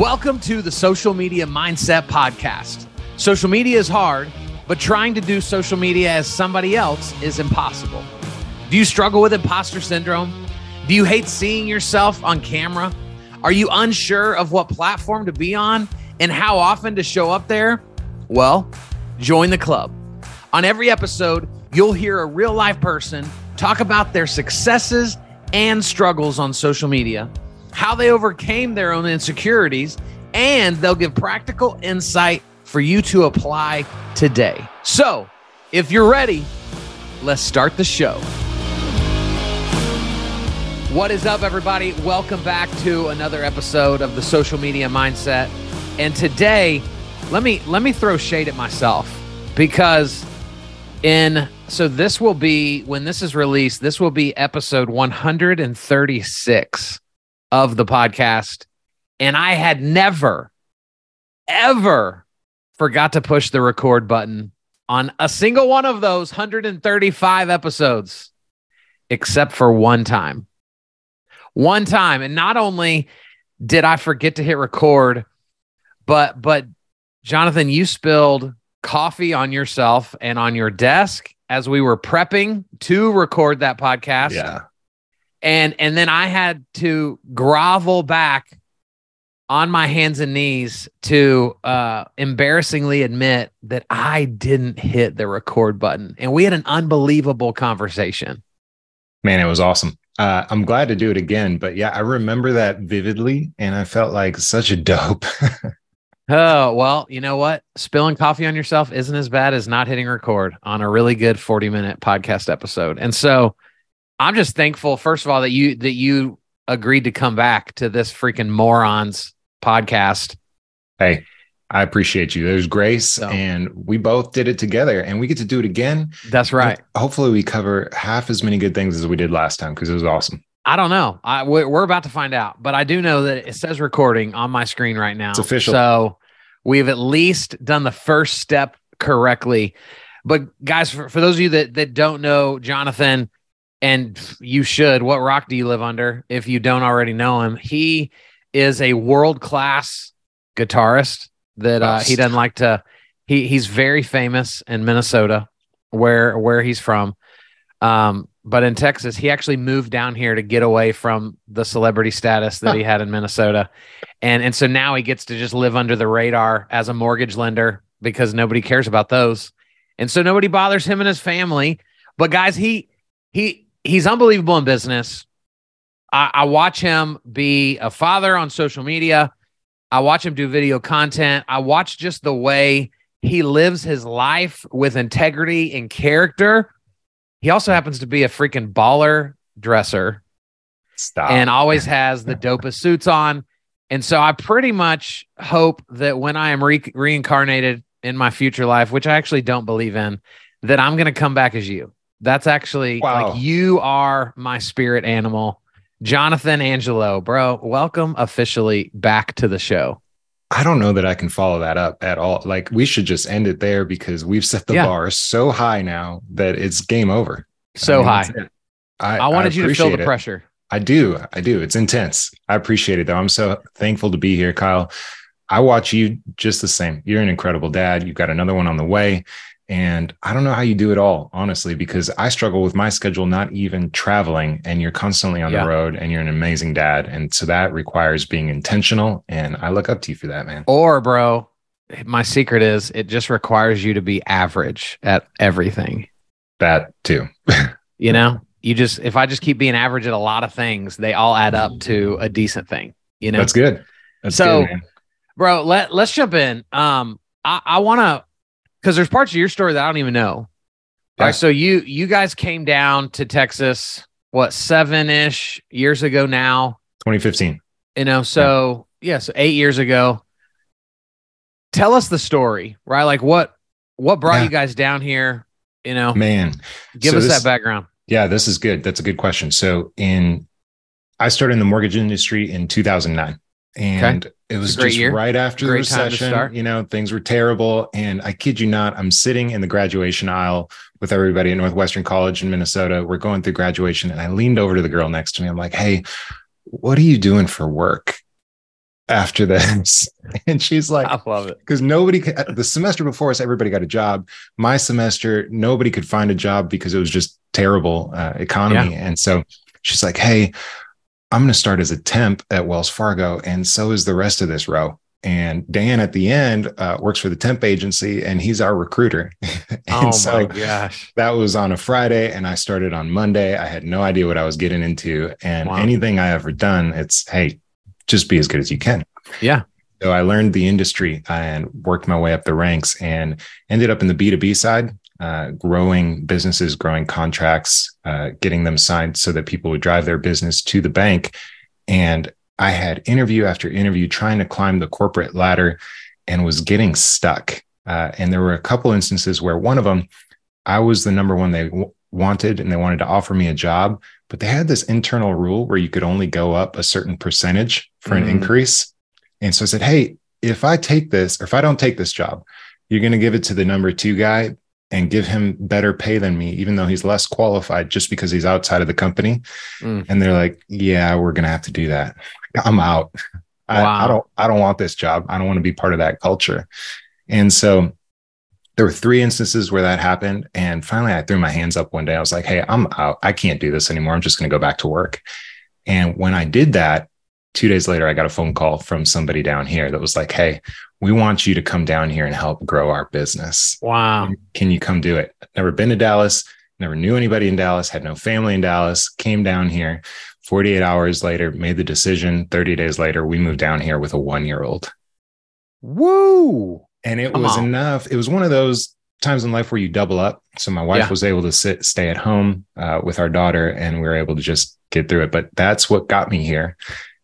Welcome to the Social Media Mindset Podcast. Social media is hard, but trying to do social media as somebody else is impossible. Do you struggle with imposter syndrome? Do you hate seeing yourself on camera? Are you unsure of what platform to be on and how often to show up there? Well, join the club. On every episode, you'll hear a real life person talk about their successes and struggles on social media how they overcame their own insecurities, and they'll give practical insight for you to apply today. So, if you're ready, let's start the show. What is up, everybody? Welcome back to another episode of the Social Media Mindset. And today, let me let me throw shade at myself because in so this will be when this is released, this will be episode 136 of the podcast. And I had never, ever forgot to push the record button on a single one of those 135 episodes, except for one time. One time. And not only did I forget to hit record, but, but Jonathan, you spilled coffee on yourself and on your desk as we were prepping to record that podcast. Yeah and and then I had to grovel back on my hands and knees to uh, embarrassingly admit that I didn't hit the record button, and we had an unbelievable conversation. Man, it was awesome. Uh, I'm glad to do it again, but yeah, I remember that vividly, and I felt like such a dope. oh well, you know what? Spilling coffee on yourself isn't as bad as not hitting record on a really good 40 minute podcast episode, and so I'm just thankful, first of all, that you that you agreed to come back to this freaking morons podcast. Hey, I appreciate you. There's grace, so, and we both did it together, and we get to do it again. That's right. Hopefully, we cover half as many good things as we did last time because it was awesome. I don't know. I we're about to find out, but I do know that it says recording on my screen right now. It's official. So we've at least done the first step correctly. But guys, for, for those of you that that don't know Jonathan, and you should. What rock do you live under if you don't already know him? He is a world class guitarist that uh, he doesn't like to. He he's very famous in Minnesota, where where he's from. Um, but in Texas, he actually moved down here to get away from the celebrity status that he had in Minnesota, and and so now he gets to just live under the radar as a mortgage lender because nobody cares about those, and so nobody bothers him and his family. But guys, he he he's unbelievable in business. I, I watch him be a father on social media. I watch him do video content. I watch just the way he lives his life with integrity and character. He also happens to be a freaking baller dresser. Stop. And always has the dopest suits on. And so I pretty much hope that when I am re- reincarnated in my future life, which I actually don't believe in, that I'm going to come back as you. That's actually wow. like you are my spirit animal. Jonathan Angulo, bro, welcome officially back to the show. I don't know that I can follow that up at all. Like we should just end it there because we've set the yeah. bar so high now that it's game over. So I mean, high. I, I, wanted I you to feel the it. pressure. I do. I do. It's intense. I appreciate it though. I'm so thankful to be here, Kyle. I watch you just the same. You're an incredible dad. You've got another one on the way. And I don't know how you do it all, honestly, because I struggle with my schedule, not even traveling, and you're constantly on yeah. the road and you're an amazing dad. And so that requires being intentional. And I look up to you for that, man. Or, bro, my secret is it just requires you to be average at everything. That too. you know, you just, if I just keep being average at a lot of things, they all add up to a decent thing, you know? That's good. That's so, good, bro, let, let's jump in. Um, I, I want to, because there's parts of your story that I don't even know. Yeah. All right, so you you guys came down to Texas what seven ish years ago now? 2015. You know, so yeah. yeah, so eight years ago. Tell us the story, right? Like what what brought yeah. you guys down here? You know, man, give so us this, that background. Yeah, this is good. That's a good question. So in I started in the mortgage industry in 2009 and okay. it was just year. right after great the recession you know things were terrible and i kid you not i'm sitting in the graduation aisle with everybody at northwestern college in minnesota we're going through graduation and i leaned over to the girl next to me i'm like hey what are you doing for work after this. And she's like, I love it. because nobody could, the semester before us, everybody got a job. My semester, nobody could find a job because it was just terrible uh, economy. And so she's like, Hey, I'm going to start as a temp at Wells Fargo. And so is the rest of this row. And Dan at the end uh, works for the temp agency and he's our recruiter. and oh so my gosh. that was on a Friday and I started on Monday. I had no idea what I was getting into. And Wow. anything I ever done, it's, hey, just be as good as you can. Yeah. So I learned the industry and worked my way up the ranks and ended up in the B2B side, uh, growing businesses, growing contracts, uh, getting them signed so that people would drive their business to the bank. And I had interview after interview trying to climb the corporate ladder and was getting stuck. Uh, and there were a couple instances where one of them, I was the number one they w- wanted and they wanted to offer me a job, but they had this internal rule where you could only go up a certain percentage for an Mm. increase. And so I said, Hey, if I take this, or if I don't take this job, you're going to give it to the number two guy and give him better pay than me, even though he's less qualified just because he's outside of the company. Mm. And they're like, Yeah, we're going to have to do that. I'm out. I, I don't, I don't want this job. I don't want to be part of that culture. And so there were three instances where that happened. And finally, I threw my hands up one day. I was like, Hey, I'm out. I can't do this anymore. I'm just going to go back to work. And when I did that, two days later, I got a phone call from somebody down here that was like, Hey, we want you to come down here and help grow our business. Wow. Can you come do it? Never been to Dallas, never knew anybody in Dallas, had no family in Dallas, came down here. 48 hours later, made the decision. 30 days later, we moved down here with a one year old. Woo. And it Come was on. enough. It was one of those times in life where you double up. So my wife Yeah. was able to sit, stay at home uh, with our daughter, and we were able to just get through it. But that's what got me here.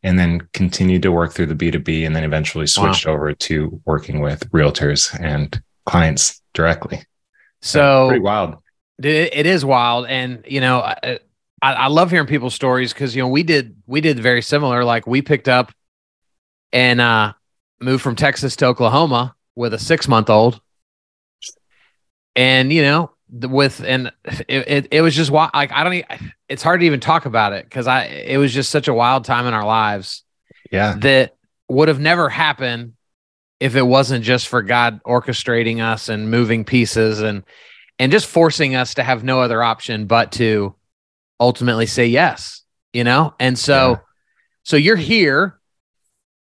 And then continued to work through the B2B and then eventually switched over to working with realtors and clients directly. So pretty wild. It, is wild, and you know, I, I love hearing people's stories because you know we did we did very similar. Like we picked up and uh moved from Texas to Oklahoma with a six month old, and you know, with and it, it it was just wild. Like I don't, e- it's hard to even talk about it because I it was just such a wild time in our lives Yeah. that would have never happened if it wasn't just for God orchestrating us and moving pieces and and just forcing us to have no other option but to ultimately say yes, you know? And so Yeah. so you're here.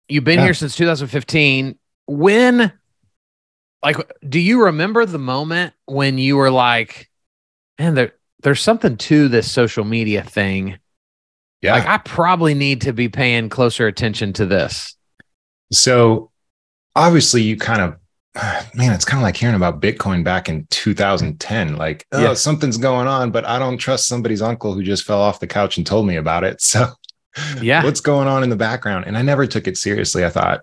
You've been Yeah. here since 2015. When like do you remember the moment when you were like, man, there there's something to this social media thing. Yeah. Like I probably need to be paying closer attention to this. So obviously you kind of man, it's kind of like hearing about Bitcoin back in 2010. Like, oh, Yeah. something's going on, but I don't trust somebody's uncle who just fell off the couch and told me about it. So Yeah. what's going on in the background? And I never took it seriously. I thought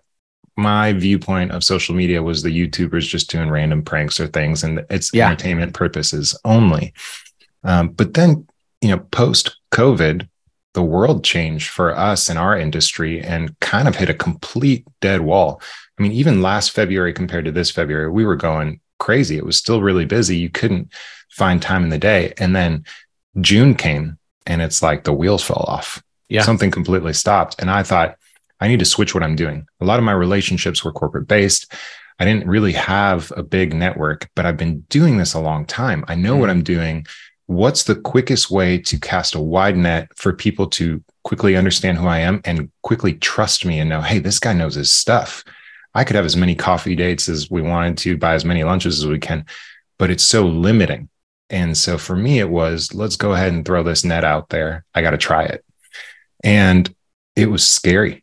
my viewpoint of social media was the YouTubers just doing random pranks or things, and it's Yeah. entertainment purposes only. Um, but then, you know, post COVID, the world changed for us in our industry and kind of hit a complete dead wall. I mean, even last February compared to this February, we were going crazy. It was still really busy. You couldn't find time in the day. And then June came and it's like the wheels fell off. Yeah. Something completely stopped. And I thought, I need to switch what I'm doing. A lot of my relationships were corporate based. I didn't really have a big network, but I've been doing this a long time. I know what mm. I'm doing. What's the quickest way to cast a wide net for people to quickly understand who I am and quickly trust me and know, hey, this guy knows his stuff. I could have as many coffee dates as we wanted to, buy as many lunches as we can, but it's so limiting. And so for me, it was let's go ahead and throw this net out there. I got to try it. And it was scary.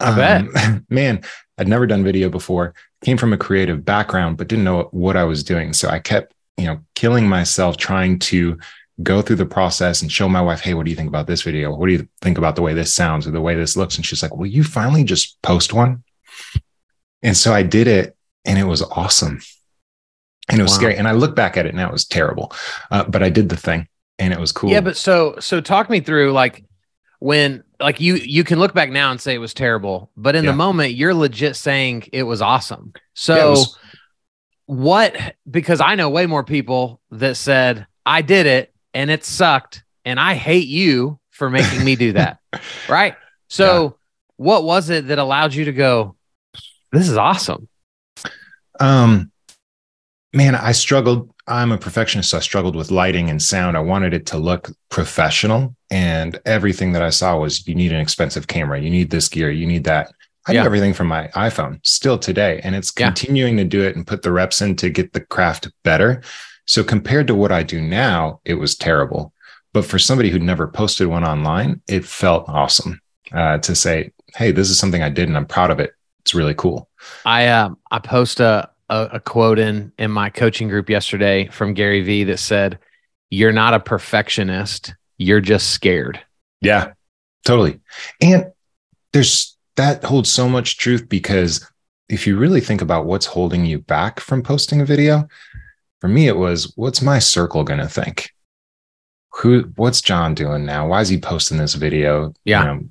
I bet. Um, man, I'd never done video before, came from a creative background, but didn't know what I was doing. So I kept, you know, killing myself trying to go through the process and show my wife, hey, what do you think about this video? What do you think about the way this sounds or the way this looks? And she's like, will you finally just post one? And so I did it and it was awesome. And it was Wow. scary. And I look back at it now, it was terrible. Uh, but I did the thing and it was cool. Yeah, but so so talk me through like when like you you can look back now and say it was terrible, but in Yeah. the moment you're legit saying it was awesome. So Yeah, was- what because I know way more people that said I did it and it sucked and I hate you for making me do that. right? So what was it that allowed you to go, this is awesome? Um, man, I struggled. I'm a perfectionist. So I struggled with lighting and sound. I wanted it to look professional. And everything that I saw was you need an expensive camera, you need this gear, you need that. I Yeah. do everything from my iPhone still today. And it's Yeah. continuing to do it and put the reps in to get the craft better. So compared to what I do now, it was terrible. But for somebody who'd never posted one online, it felt awesome uh, to say, hey, this is something I did and I'm proud of it. It's really cool. I um I post a, a a quote in in my coaching group yesterday from Gary Vee that said, "You're not a perfectionist. You're just scared." Yeah, totally. And there's that holds so much truth because if you really think about what's holding you back from posting a video, for me, it was what's my circle going to think? Who, what's John doing now? Why is he posting this video? Yeah. know,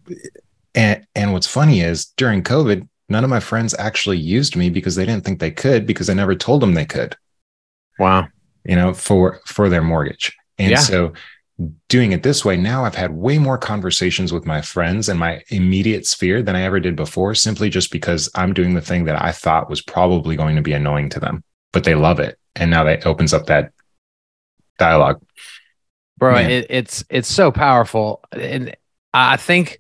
and, and what's funny is during COVID, none of my friends actually used me because they didn't think they could because I never told them they could Wow. you know, for for their mortgage. And Yeah. so doing it this way, now I've had way more conversations with my friends and my immediate sphere than I ever did before, simply just because I'm doing the thing that I thought was probably going to be annoying to them, but they love it. And now that opens up that dialogue. bro it, it's it's so powerful and i think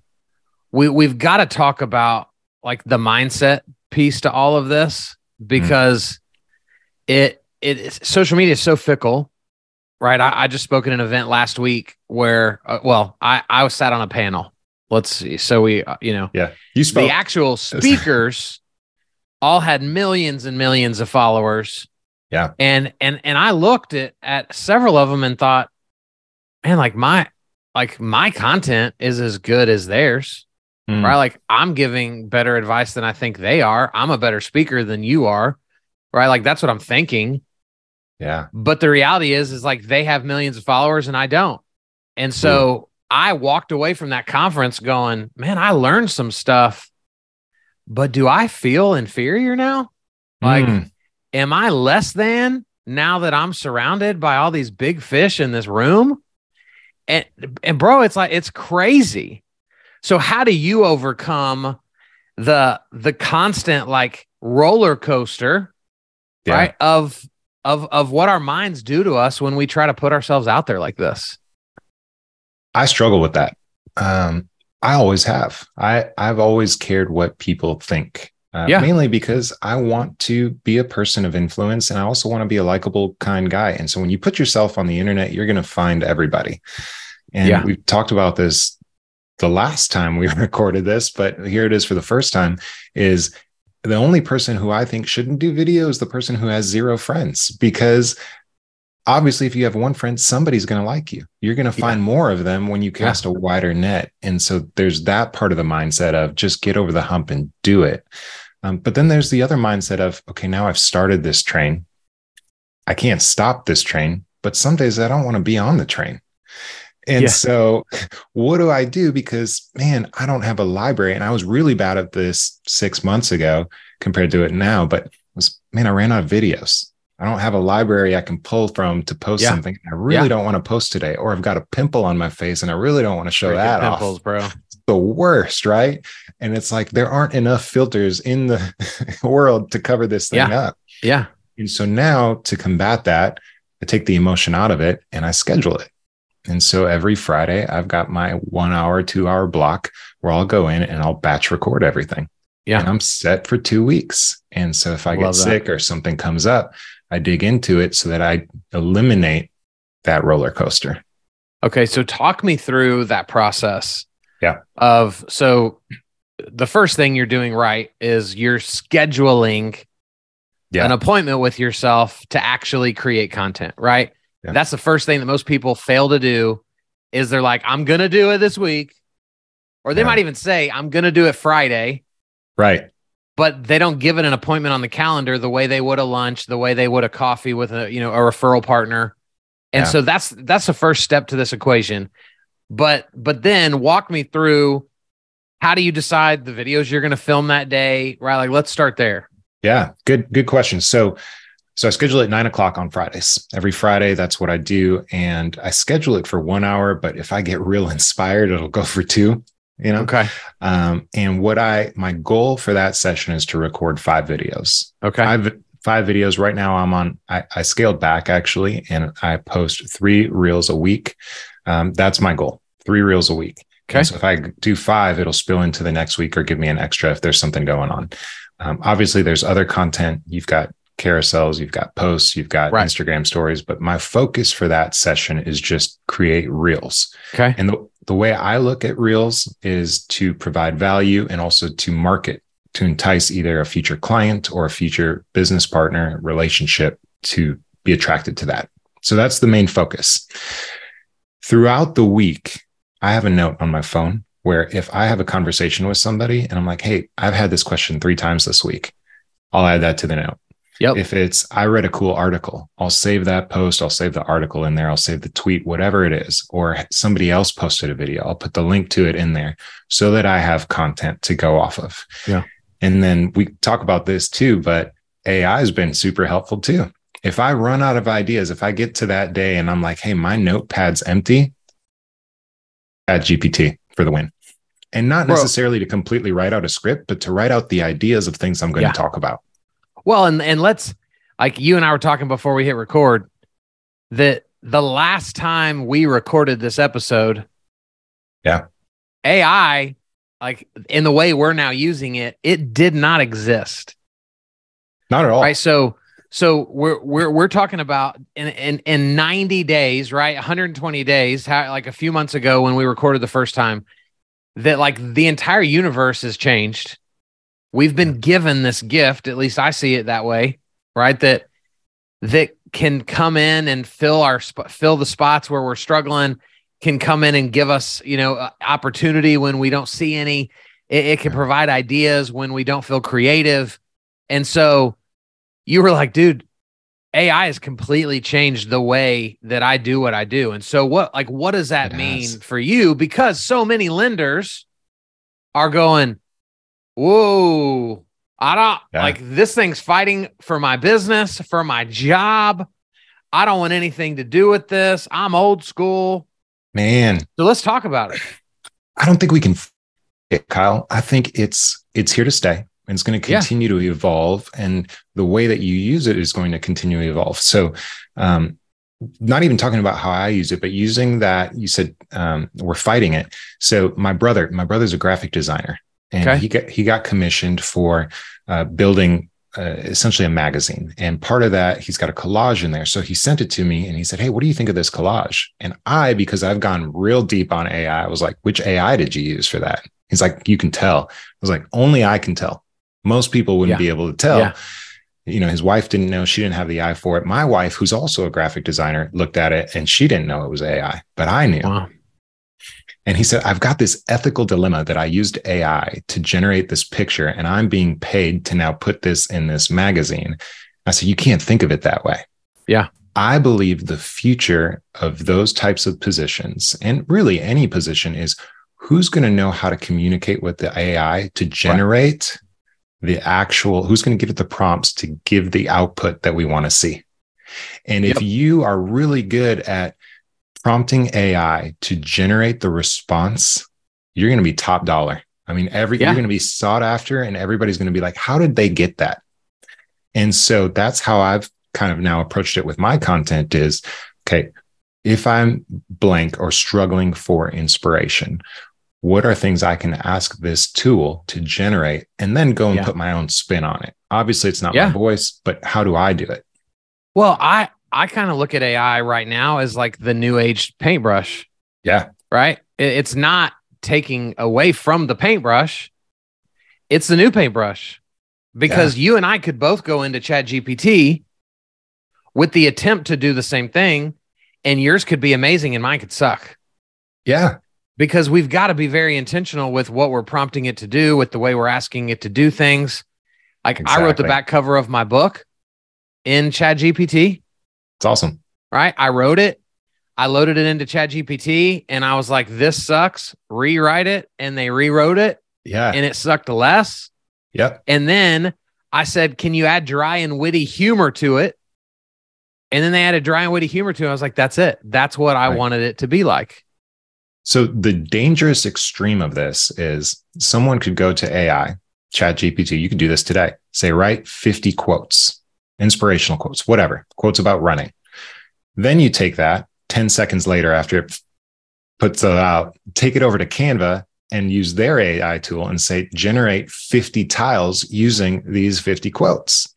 we we've got to talk about like the mindset piece to all of this because it it social media is so fickle right I, I just spoke at an event last week where uh, well i i was sat on a panel let's see so we uh, you know Yeah. You spoke. the actual speakers all had millions and millions of followers. Yeah. And and and I looked at at several of them and thought, man, like my like my content is as good as theirs. Mm, Right. Like I'm giving better advice than I think they are. I'm a better speaker than you are. Right. Like that's what I'm thinking. Yeah. But the reality is, is like they have millions of followers and I don't. And so I walked away from that conference going, man, I learned some stuff, but do I feel inferior now? Like, Mm, am I less than now that I'm surrounded by all these big fish in this room? And, and bro, it's like, it's crazy. So how do you overcome the, the constant like roller coaster yeah. right of of of what our minds do to us when we try to put ourselves out there like this I struggle with that. Um, I always have. I I've always cared what people think. Uh, Yeah. Mainly because I want to be a person of influence, and I also want to be a likable, kind guy. And so when you put yourself on the internet, you're going to find everybody. And Yeah. we've talked about this the last time we recorded this, but here it is for the first time. Is the only person who I think shouldn't do video is the person who has zero friends because obviously if you have one friend somebody's going to like you. You're going to Yeah. find more of them when you cast a wider net. And so there's that part of the mindset of just get over the hump and do it. Um, but then there's the other mindset of okay now i've started this train. I can't stop this train but some days i don't want to be on the train and Yeah. so what do i do because man i don't have a library and i was really bad at this six months ago compared to it now but was man i ran out of videos I don't have a library I can pull from to post Yeah. something. I really Yeah. don't want to post today, or I've got a pimple on my face and I really don't want to show Freaking that pimples off. bro It's the worst, right? And it's like there aren't enough filters in the world to cover this thing up. yeah And so now to combat that, I take the emotion out of it and I schedule it. And so every Friday, I've got my one hour, two hour block where I'll go in and I'll batch record everything. Yeah. And I'm set for two weeks. And so if I get Love that. sick or something comes up, I dig into it so that I eliminate that roller coaster. okay so talk me through that process Yeah. of so the first thing you're doing right is you're scheduling Yeah. an appointment with yourself to actually create content right Yeah. that's the first thing that most people fail to do is they're like i'm gonna do it this week or they Yeah. might even say i'm gonna do it friday Right. but they don't give it an appointment on the calendar the way they would a lunch, the way they would a coffee with a you know a referral partner. And Yeah. so that's that's the first step to this equation. But but then walk me through how do you decide the videos you're going to film that day? Right, like let's start there. Yeah, good, good question. So, so I schedule it nine o'clock on Fridays. Every Friday, that's what I do, and I schedule it for one hour. But if I get real inspired, it'll go for two. you know? Okay. Um, and what I, my goal for that session is to record five videos. Okay. Five, five videos right now. I'm on, I, I scaled back actually, and I post three reels a week. Um, that's my goal, three reels a week. Okay. And so if I do five, it'll spill into the next week or give me an extra if there's something going on. Um, obviously, there's other content. You've got carousels, you've got posts, you've got Right. Instagram stories, but my focus for that session is just create reels. Okay. And the, the way I look at reels is to provide value and also to market, to entice either a future client or a future business partner relationship to be attracted to that. So that's the main focus. Throughout the week, I have a note on my phone where if I have a conversation with somebody and I'm like, hey, I've had this question three times this week, I'll add that to the note. Yep. If it's, I read a cool article, I'll save that post, I'll save the article in there, I'll save the tweet, whatever it is, or somebody else posted a video, I'll put the link to it in there so that I have content to go off of. Yeah. And then we talk about this too, but AI has been super helpful too. If I run out of ideas, if I get to that day and I'm like, hey, my notepad's empty, add GPT for the win. And not Bro. necessarily to completely write out a script, but to write out the ideas of things I'm going Yeah. to talk about. Well, and and let's like you and I were talking before we hit record that the last time we recorded this episode, Yeah. AI, like in the way we're now using it, it did not exist. Not at all. Right. So so we're we're we're talking about in in in 90 days, right? 120 days, how, like a few months ago when we recorded the first time, that like the entire universe has changed. We've been given this gift, at least I see it that way, right? That that can come in and fill our fill the spots where we're struggling, can come in and give us, you know, opportunity when we don't see any. It, it can provide ideas when we don't feel creative. And so you were like, dude, AI has completely changed the way that I do what I do. And so what like what does that It mean has. for you? Because so many lenders are going, Whoa, I don't Yeah. like this thing's fighting for my business, for my job. I don't want anything to do with this. I'm old school. Man, So let's talk about it. I don't think we can it, Kyle. I think it's it's here to stay and it's going to Yeah. continue to evolve and the way that you use it is going to continue to evolve. So um not even talking about how I use it, but using that you said um, we're fighting it. So my brother, my brother's a graphic designer, and Okay. he got he got commissioned for uh, building uh, essentially a magazine. And part of that, he's got a collage in there. So he sent it to me, and he said, "Hey, what do you think of this collage?" And I, because I've gone real deep on AI, I was like, "Which AI did you use for that?" He's like, "You can tell." I was like, "Only I can tell. Most people wouldn't Yeah. be able to tell." Yeah. you know, his wife didn't know she didn't have the eye for it. My wife, who's also a graphic designer, looked at it and she didn't know it was AI, but I knew. Wow. And he said, I've got this ethical dilemma that I used AI to generate this picture and I'm being paid to now put this in this magazine. I said, You can't think of it that way. Yeah. I believe the future of those types of positions and really any position is who's going to know how to communicate with the AI to generate the actual, who's going to give it the prompts to give the output that we want to see. And if you are really good at prompting AI to generate the response, you're going to be top dollar. I mean, every Yeah. you're going to be sought after, and everybody's going to be like, "How did they get that?" And so that's how I've kind of now approached it with my content. Is okay if I'm blank or struggling for inspiration. What are things I can ask this tool to generate, and then go and Yeah. put my own spin on it? Obviously, it's not Yeah. my voice, but how do I do it? Well, I I kind of look at AI right now as like the new age paintbrush, Yeah, right? It- It's not taking away from the paintbrush. It's the new paintbrush. Because you and I could both go into Chat GPT with the attempt to do the same thing, and yours could be amazing and mine could suck. yeah, Because we've got to be very intentional with what we're prompting it to do, with the way we're asking it to do things. Like I wrote the back cover of my book in Chat GPT. It's awesome. right? I wrote it, I loaded it into ChatGPT, and I was like, "This sucks." Rewrite it, and they rewrote it, Yeah, and it sucked less. yep, And then I said, "Can you add dry and witty humor to it?" And then they added dry and witty humor to it. I was like, "That's it. That's what I Right. wanted it to be like." So the dangerous extreme of this is someone could go to AI, Chat GPT. You could do this today. Say, write 50 quotes, inspirational quotes, whatever, quotes about running. Then you take that 10 seconds later after it puts it out, take it over to Canva and use their AI tool and say, generate 50 tiles using these 50 quotes.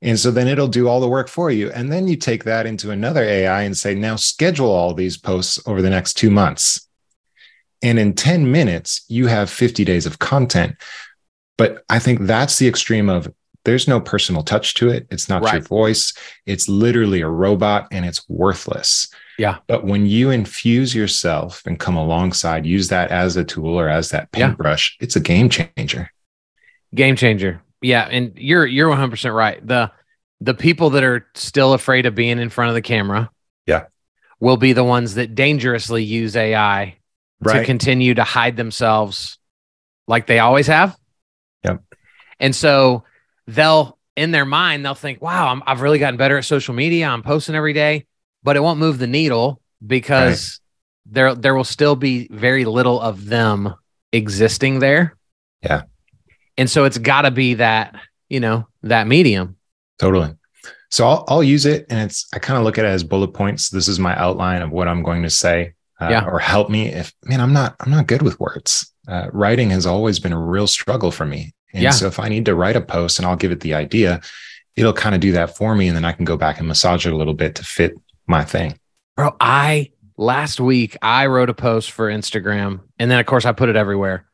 And so then it'll do all the work for you. And then you take that into another AI and say, now schedule all these posts over the next two months. And in 10 minutes, you have 50 days of content. But I think that's the extreme of there's no personal touch to it. It's not right. your voice. It's literally a robot and it's worthless. Yeah. But when you infuse yourself and come alongside, use that as a tool or as that paintbrush, yeah. it's a game changer. Game changer. Yeah, and you're you're 100% right. The the people that are still afraid of being in front of the camera, yeah, will be the ones that dangerously use AI right. to continue to hide themselves like they always have. Yep. And so they'll in their mind they'll think, "Wow, i have really gotten better at social media. I'm posting every day," but it won't move the needle because right. there there will still be very little of them existing there. Yeah. And so it's got to be that, you know, that medium. Totally. So I'll, I'll use it and it's, I kind of look at it as bullet points. This is my outline of what I'm going to say uh, yeah. or help me if, man, I'm not, I'm not good with words. Uh, writing has always been a real struggle for me. And yeah. so if I need to write a post and I'll give it the idea, it'll kind of do that for me. And then I can go back and massage it a little bit to fit my thing. Bro, I last week I wrote a post for Instagram and then of course I put it everywhere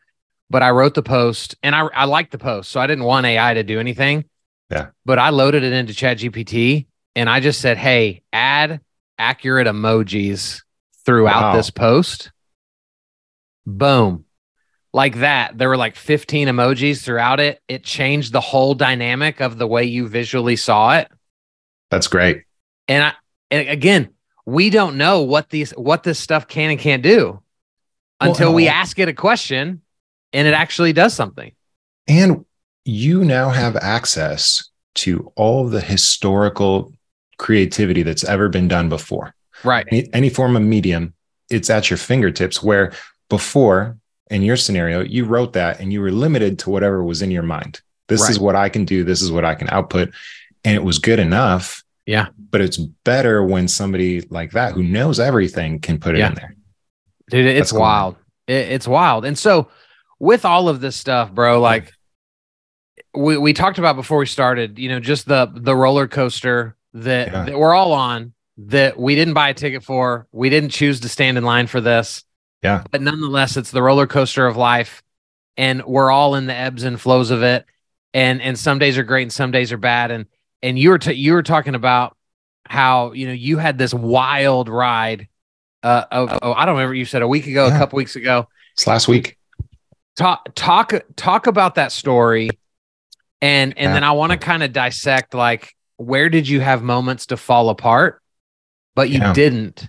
but I wrote the post and I, I liked the post. So I didn't want AI to do anything. Yeah. But I loaded it into Chat GPT and I just said, hey, add accurate emojis throughout wow. this post. Boom. Like that. There were like 15 emojis throughout it. It changed the whole dynamic of the way you visually saw it. That's great. And I and again, we don't know what these what this stuff can and can't do until well, we ask it a question and it actually does something. And you now have access to all the historical creativity that's ever been done before. Right. Any, any, form of medium, it's at your fingertips. Where before, in your scenario, you wrote that and you were limited to whatever was in your mind. This right. is what I can do. This is what I can output. And it was good enough. Yeah. But it's better when somebody like that who knows everything can put it yeah. in there. Dude, it's wild. It, it's wild. And so, with all of this stuff, bro, like we, we talked about before we started, you know, just the the roller coaster that, yeah. that we're all on that we didn't buy a ticket for. We didn't choose to stand in line for this. Yeah. But nonetheless, it's the roller coaster of life. And we're all in the ebbs and flows of it. And and some days are great and some days are bad. And and you were t- you were talking about how you know you had this wild ride uh of, oh I don't remember you said a week ago, yeah. a couple weeks ago. It's last week talk talk talk about that story and and then i want to kind of dissect like where did you have moments to fall apart but you yeah. didn't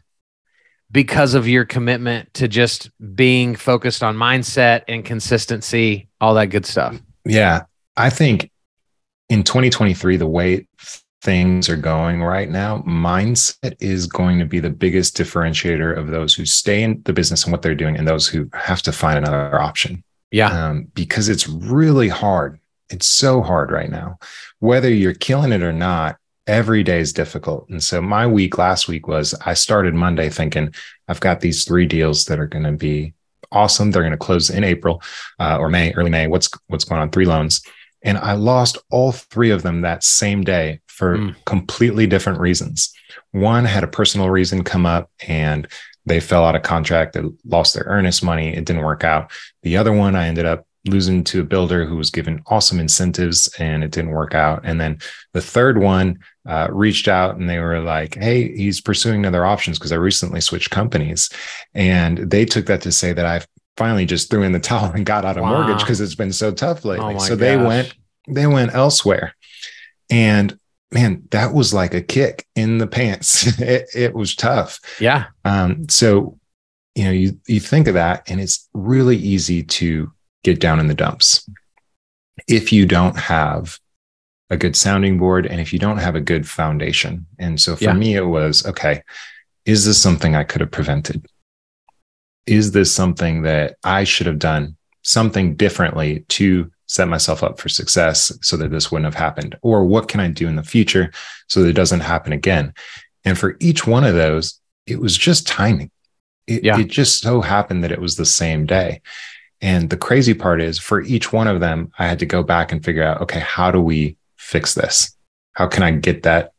because of your commitment to just being focused on mindset and consistency all that good stuff yeah i think in 2023 the way things are going right now mindset is going to be the biggest differentiator of those who stay in the business and what they're doing and those who have to find another option yeah. Um, because it's really hard. It's so hard right now. Whether you're killing it or not, every day is difficult. And so my week last week was I started Monday thinking I've got these three deals that are going to be awesome. They're going to close in April uh, or May, early May. What's what's going on? Three loans, and I lost all three of them that same day for mm. completely different reasons. One had a personal reason come up, and they fell out of contract, they lost their earnest money, it didn't work out. The other one, I ended up losing to a builder who was given awesome incentives and it didn't work out. And then the third one uh, reached out and they were like, Hey, he's pursuing other options because I recently switched companies. And they took that to say that I finally just threw in the towel and got out of wow. mortgage because it's been so tough lately. Oh so gosh. they went, they went elsewhere. And man, that was like a kick in the pants. it, it was tough. Yeah. Um, so, you know, you, you think of that and it's really easy to get down in the dumps if you don't have a good sounding board and if you don't have a good foundation. And so for yeah. me, it was okay, is this something I could have prevented? is this something that I should have done something differently to set myself up for success so that this wouldn't have happened? Or what can I do in the future so that it doesn't happen again? And for each one of those, it was just timing. It, yeah. it just so happened that it was the same day. And the crazy part is for each one of them, I had to go back and figure out, okay, how do we fix this? How can I get that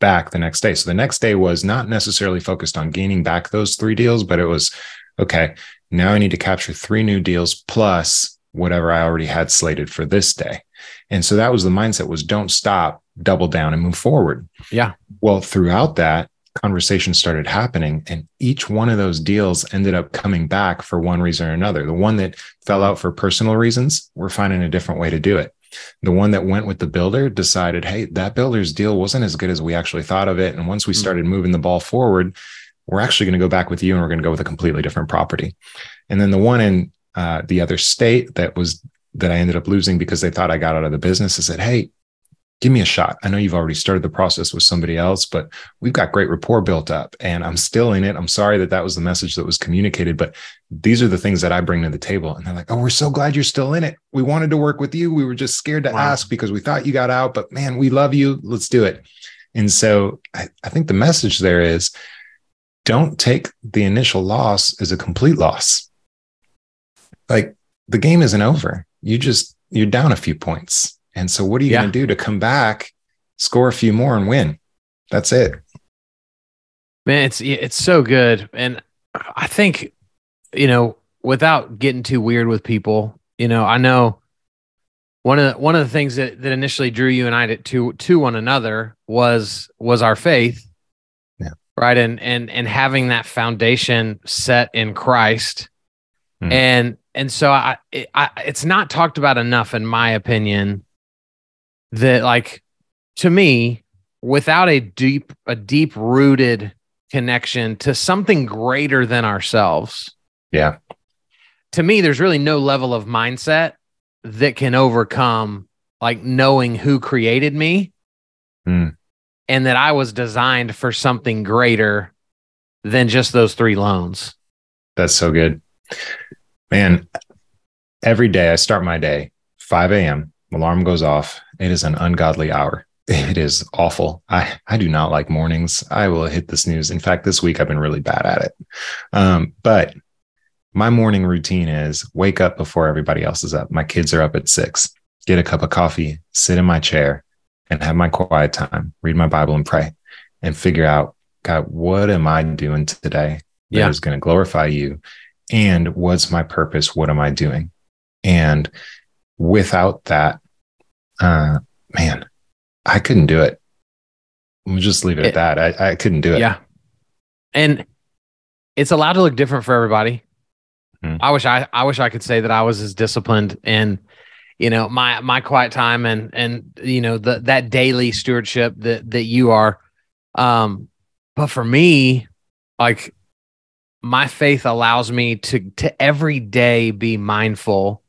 back the next day? So the next day was not necessarily focused on gaining back those three deals, but it was, okay, now I need to capture three new deals plus whatever I already had slated for this day. And so that was the mindset was don't stop, double down and move forward. Yeah. Well, throughout that, conversations started happening and each one of those deals ended up coming back for one reason or another. The one that fell out for personal reasons, we're finding a different way to do it. The one that went with the builder decided, hey, that builder's deal wasn't as good as we actually thought of it. And once we hmm. started moving the ball forward, we're actually going to go back with you and we're going to go with a completely different property. And then the one in uh, the other state that was that I ended up losing because they thought I got out of the business. I said, hey, give me a shot. I know you've already started the process with somebody else, but we've got great rapport built up and I'm still in it. I'm sorry that that was the message that was communicated, but these are the things that I bring to the table. And they're like, oh, we're so glad you're still in it. We wanted to work with you. We were just scared to wow. ask because we thought you got out, but man, we love you. Let's do it. And so I, I think the message there is don't take the initial loss as a complete loss. Like the game isn't over. You just, you're down a few points and so, what are you yeah. going to do to come back, score a few more, and win? That's it. Man, it's it's so good, and I think you know, without getting too weird with people, you know, I know one of the, one of the things that, that initially drew you and I to to one another was was our faith, yeah. right, and and and having that foundation set in Christ, mm. and and so I, I it's not talked about enough, in my opinion, that like to me without a deep a deep rooted connection to something greater than ourselves yeah. to me there's really no level of mindset that can overcome like knowing who created me mm. and that i was designed for something greater than just those three loans. That's so good. Man every day i start my day 5 a.m alarm goes off it is an ungodly hour. It is awful. I, I do not like mornings. I will hit the snooze. In fact, this week I've been really bad at it. Um, but my morning routine is wake up before everybody else is up. My kids are up at six, get a cup of coffee, sit in my chair and have my quiet time, read my Bible and pray and figure out, God, what am I doing today that yeah. is going to glorify you? And what's my purpose? What am I doing? And without that, uh, man, I couldn't do it. We'll just leave it, it at that. I, I couldn't do it. Yeah. And it's allowed to look different for everybody. Mm. I wish I I wish I could say that I was as disciplined and you know my my quiet time and and you know the that daily stewardship that that you are um but for me like my faith allows me to to every day be mindful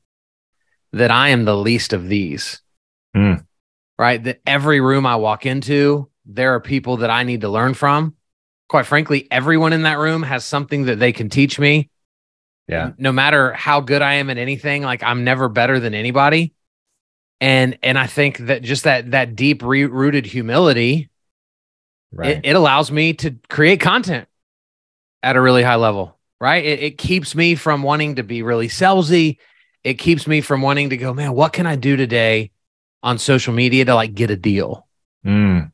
that I am the least of these Mm. Right. That every room I walk into, there are people that I need to learn from. Quite frankly, everyone in that room has something that they can teach me. Yeah. No matter how good I am at anything, like I'm never better than anybody. And and I think that just that that deep rooted humility, right. it, it allows me to create content at a really high level. Right. It, it keeps me from wanting to be really salesy. It keeps me from wanting to go, man, what can I do today on social media to like get a deal? Mm.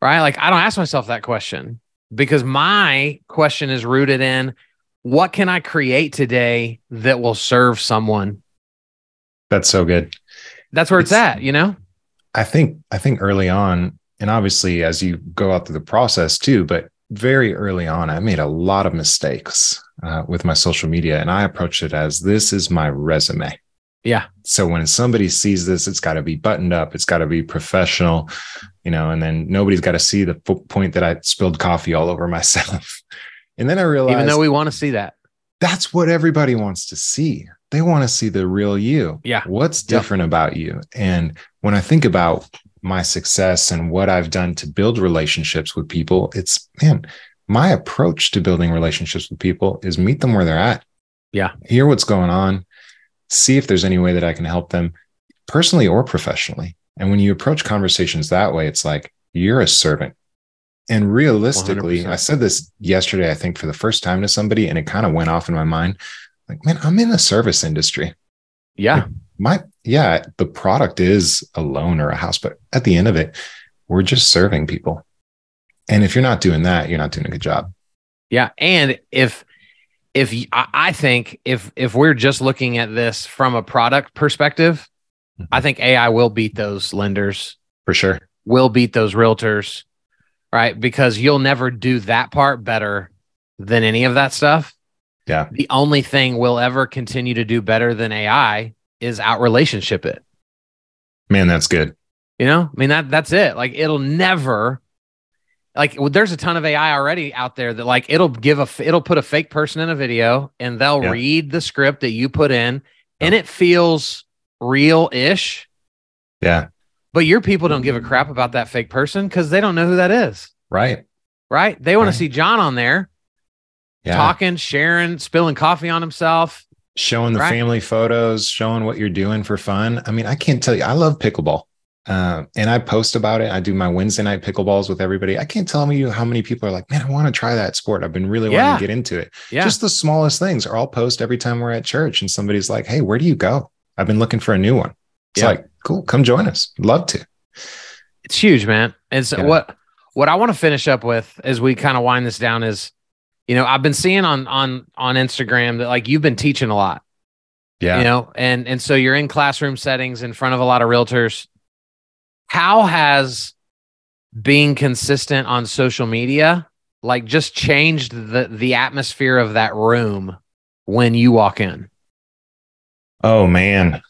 Right. Like I don't ask myself that question because my question is rooted in what can I create today that will serve someone? That's so good. That's where it's, it's at, you know? I think, I think early on, and obviously as you go out through the process too, but very early on, I made a lot of mistakes uh, with my social media and I approached it as this is my resume. Yeah. So when somebody sees this, it's got to be buttoned up. It's got to be professional, you know, and then nobody's got to see the point that I spilled coffee all over myself. And then I realized, even though we want to see that, that's what everybody wants to see. They want to see the real you. Yeah. What's different yep. about you? And when I think about my success and what I've done to build relationships with people, it's man, my approach to building relationships with people is meet them where they're at. Yeah. Hear what's going on, see if there's any way that I can help them personally or professionally. And when you approach conversations that way, it's like you're a servant. And realistically, 100%. I said this yesterday, I think, for the first time to somebody, and it kind of went off in my mind. Like, man, I'm in the service industry. Yeah. My, yeah, the product is a loan or a house, but at the end of it, we're just serving people. And if you're not doing that, you're not doing a good job. Yeah. And if, if I think if, if we're just looking at this from a product perspective, I mm-hmm. think AI will beat those lenders, For sure. will beat those realtors, right? Because you'll never do that part better than any of that stuff. Yeah. The only thing we'll ever continue to do better than AI is out relationship it. Man, that's good. You know, I mean that that's it. Like it'll never like well, there's a ton of AI already out there that like it'll give a it'll put a fake person in a video and they'll Yeah. read the script that you put in and it feels real-ish, Yeah. but your people don't give a crap about that fake person cuz they don't know who that is, Right. right? They want Right. to see John on there Yeah. talking, sharing, spilling coffee on himself. showing the Right. family photos, showing what you're doing for fun. I mean, I can't tell you, I love pickleball. Uh, and I post about it. I do my Wednesday night pickleballs with everybody. I can't tell you how many people are like, man, I want to try that sport. I've been really wanting to get into it. Yeah. Just the smallest things are all post every time we're at church and somebody's like, hey, where do you go? I've been looking for a new one. It's Yeah. like, cool, come join us. Love to. it's huge, man. And so Yeah. what what I want to finish up with as we kind of wind this down is, you know, I've been seeing on on on Instagram that like you've been teaching a lot, Yeah. you know, and and so you're in classroom settings in front of a lot of realtors. How has being consistent on social media like just changed the the atmosphere of that room when you walk in? Oh man.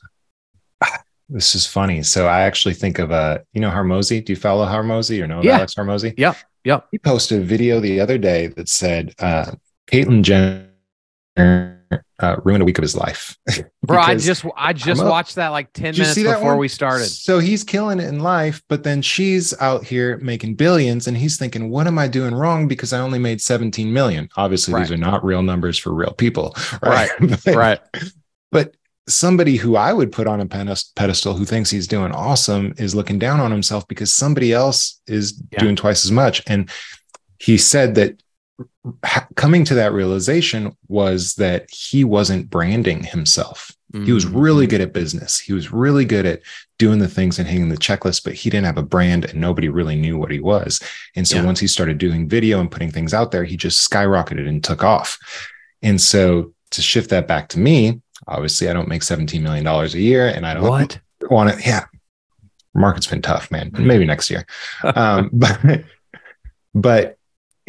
This is funny. So I actually think of uh, you know Hormozi. Do you follow Hormozi or know of Yeah. Alex Hormozi? Yep, yep. He posted a video the other day that said uh Caitlyn Jenner uh, ruined a week of his life. Bro, I just I just watched that like 10 you minutes see that before we started. So he's killing it in life, but then she's out here making billions and he's thinking, what am I doing wrong? Because I only made 17 million. Obviously, these are not real numbers for real people. Right, But- Right. But somebody who I would put on a pedestal who thinks he's doing awesome is looking down on himself because somebody else is Yeah. doing twice as much. And he said that ha- coming to that realization was that he wasn't branding himself. He was really Mm-hmm. good at business. He was really good at doing the things and hitting the checklist, but he didn't have a brand and nobody really knew what he was. And so Yeah. once he started doing video and putting things out there, he just skyrocketed and took off. And so to shift that back to me, obviously I don't make $17 million a year and I don't What? want to, yeah. Market's been tough, man. Maybe next year. Um, but but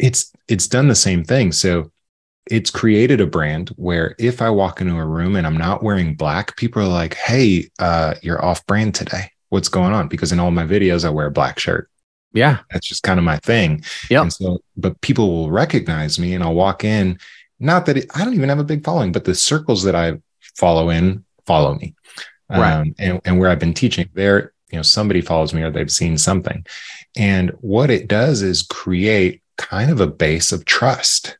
it's it's done the same thing. So it's created a brand where if I walk into a room and I'm not wearing black, people are like, "Hey, uh, you're off brand today. What's going on?" Because in all my videos, I wear a black shirt. Yeah. That's just kind of my thing. Yeah. So, but people will recognize me, and I'll walk in. Not that it, I don't even have a big following, but the circles that I follow in follow me, Right. um, and and where I've been teaching, there, you know, somebody follows me or they've seen something, and what it does is create kind of a base of trust.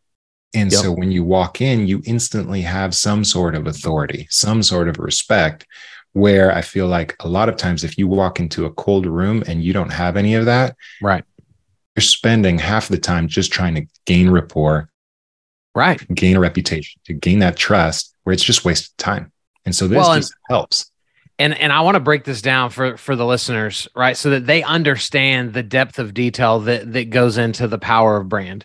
And Yep. so when you walk in, you instantly have some sort of authority, some sort of respect. Where I feel like a lot of times, if you walk into a cold room and you don't have any of that, Right. you're spending half the time just trying to gain rapport, Right. gain a reputation, to gain that trust, where it's just wasted time. And so this Well, and- helps. And and I want to break this down for for the listeners, right? So that they understand the depth of detail that that goes into the power of brand.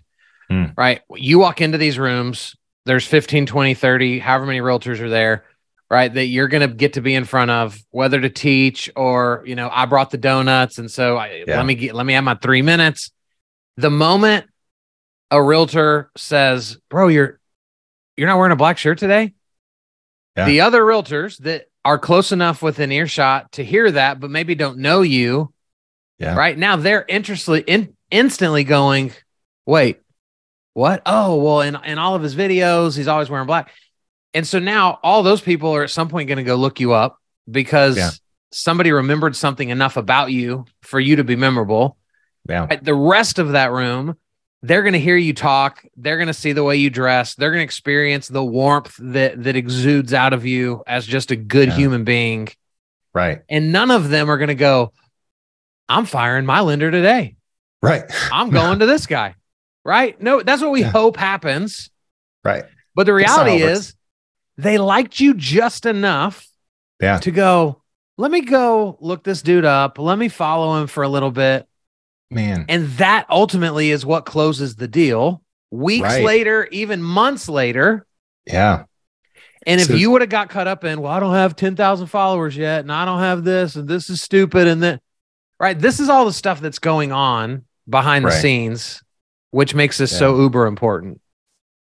Hmm. Right? You walk into these rooms, there's 15, 20, 30, however many realtors are there, right? That you're going to get to be in front of whether to teach or, you know, I brought the donuts and so I, Yeah. let me get let me have my 3 minutes. The moment a realtor says, "Bro, you're you're not wearing a black shirt today?" Yeah. The other realtors that are close enough within earshot to hear that, but maybe don't know you, Yeah. right now they're interested in instantly going, "Wait, what? Oh, well, in in all of his videos, he's always wearing black." And so now all those people are at some point going to go look you up because Yeah. somebody remembered something enough about you for you to be memorable. Yeah. Right? The rest of that room they're going to hear you talk. They're going to see the way you dress. They're going to experience the warmth that that exudes out of you as just a good Yeah. human being. Right. And none of them are going to go, I'm firing my lender today. Right. I'm going to this guy. Right? No, that's what we Yeah. hope happens. Right. But the That's not how reality is they liked you just enough Yeah. to go, let me go look this dude up. Let me follow him for a little bit. Man. And that ultimately is what closes the deal. Weeks Right. later, even months later. Yeah. And if So- you would have got caught up in, well, I don't have 10,000 followers yet, and I don't have this, and this is stupid, and then, right, this is all the stuff that's going on behind the scenes, which makes this so uber important.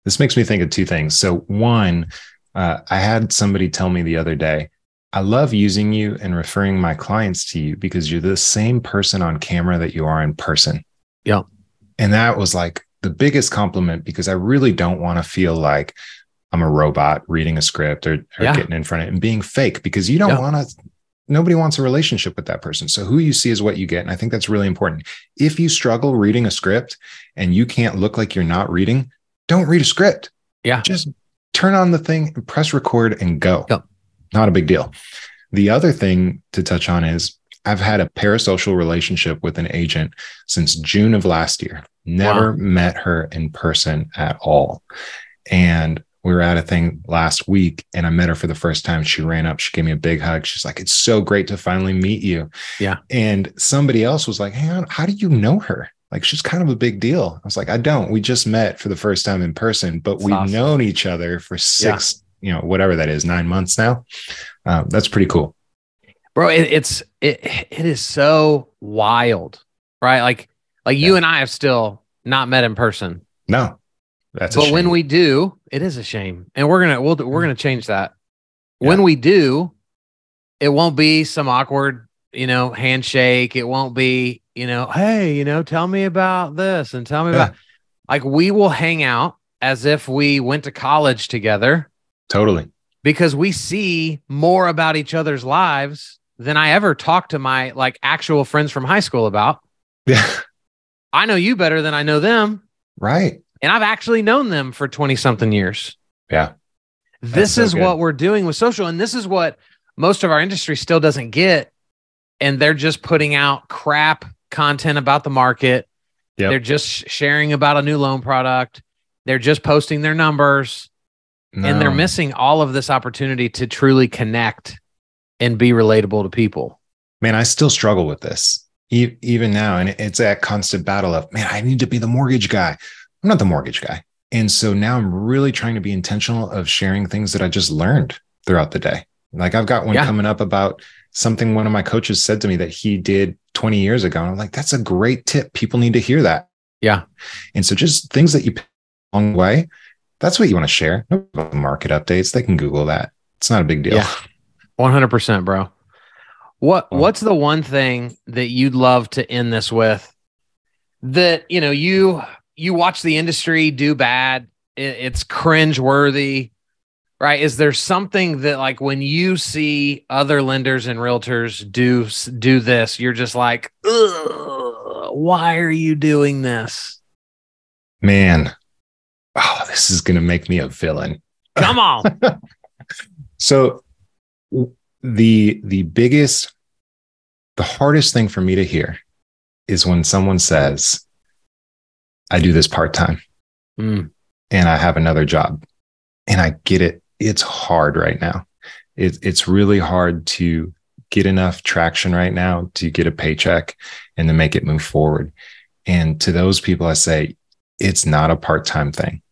This makes me think of two things. So, one, uh, I had somebody tell me the other day, I love using you and referring my clients to you because you're the same person on camera that you are in person. Yeah. And that was like the biggest compliment because I really don't want to feel like I'm a robot reading a script or, or Yeah. getting in front of it and being fake because you don't Yeah. want to. Nobody wants a relationship with that person. So who you see is what you get. And I think that's really important. If you struggle reading a script and you can't look like you're not reading, don't read a script. Yeah. Just turn on the thing and press record and go. Yep. Not a big deal. The other thing to touch on is I've had a parasocial relationship with an agent since June of last year. Never Wow. met her in person at all. And we were at a thing last week and I met her for the first time. She ran up, she gave me a big hug. She's like, It's so great to finally meet you. Yeah. And somebody else was like, Hey, how- do you know her? Like, she's kind of a big deal. I was like, I don't. We just met for the first time in person, but That's we've awesome. known each other for six, you know, whatever that is, nine months now. Um, that's pretty cool. Bro, it, it's it it is so wild, right? Like like you and I have still not met in person. No, that's a but when we do, it is a shame, and we're gonna we'll we're gonna change that. When we do, it won't be some awkward, you know, handshake. It won't be, you know, hey, you know, tell me about this and tell me Yeah. about. Like we will hang out as if we went to college together totally. because we see more about each other's lives than I ever talked to my like actual friends from high school about. Yeah. I know you better than I know them. Right. and I've actually known them for 20 something years. Yeah. This so is good. what we're doing with social. And this is what most of our industry still doesn't get. And they're just putting out crap content about the market. Yep. They're just sharing about a new loan product. They're just posting their numbers and they're missing all of this opportunity to truly connect and be relatable to people. man, I still struggle with this e- even now. And it's that constant battle of, man, I need to be the mortgage guy. I'm not the mortgage guy. And so now I'm really trying to be intentional of sharing things that I just learned throughout the day. Like I've got one Yeah. coming up about something one of my coaches said to me that he did 20 years ago. And I'm like, that's a great tip. People need to hear that. Yeah. And so just things that you pick along the way, that's what you want to share. No market updates. They can Google that. It's not a big deal. Yeah. 100%, bro. What what's the one thing that you'd love to end this with that, you know, you you watch the industry do bad, it, it's cringe worthy, right? Is there something that like when you see other lenders and realtors do do this, you're just like, why are you doing this? Man. Oh, this is going to make me a villain. Come on. So the the biggest the hardest thing for me to hear is when someone says I do this part-time Mm, and I have another job. And I get it. It's hard right now. It, it's really hard to get enough traction right now to get a paycheck and to make it move forward. And to those people, I say, it's not a part time thing.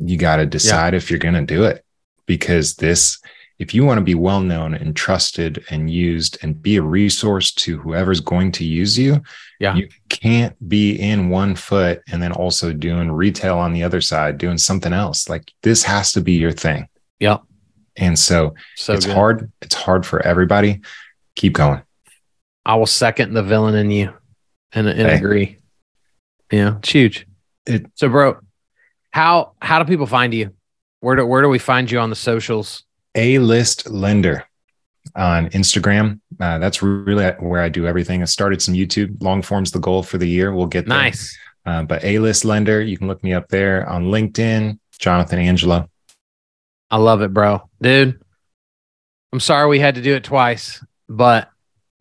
You got to decide if you're going to do it because this, if you want to be well known and trusted and used and be a resource to whoever's going to use you, Yeah. you can't be in one foot and then also doing retail on the other side, doing something else. Like this has to be your thing. yeah And so, So it's good. hard. It's hard for everybody. Keep going. I will second the villain in you and, and Hey. agree. Yeah, it's huge. It- so, bro, how how do people find you? Where do where do we find you on the socials? A list lender on Instagram. Uh, that's really where I do everything. I started some YouTube long form's the goal for the year. We'll get there. Nice. Uh, but A list lender, you can look me up there on LinkedIn, Jonathan Angulo. I love it, bro. Dude, I'm sorry we had to do it twice, but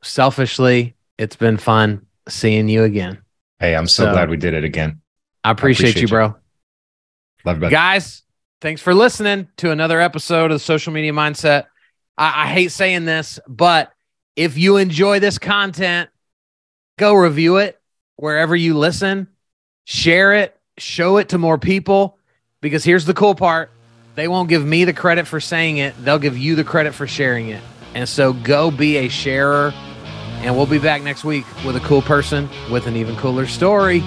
selfishly, it's been fun seeing you again. Hey, I'm so, So- glad we did it again. I appreciate, appreciate you, you. bro. Love you. Guys, thanks for listening to another episode of Social Media Mindset. I, I hate saying this, but if you enjoy this content, go review it wherever you listen, share it, show it to more people. Because here's the cool part they won't give me the credit for saying it, they'll give you the credit for sharing it. And so go be a sharer. And we'll be back next week with a cool person with an even cooler story.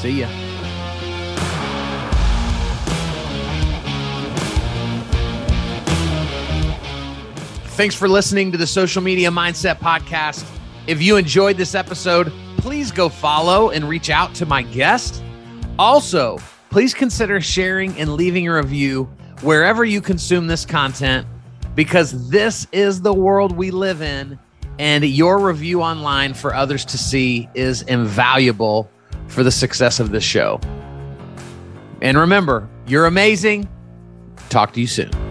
See ya. Thanks for listening to the Social Media Mindset Podcast. If you enjoyed this episode, please go follow and reach out to my guest. Also, please consider sharing and leaving a review wherever you consume this content because this is the world we live in, and your review online for others to see is invaluable for the success of this show. And remember, you're amazing. Talk to you soon.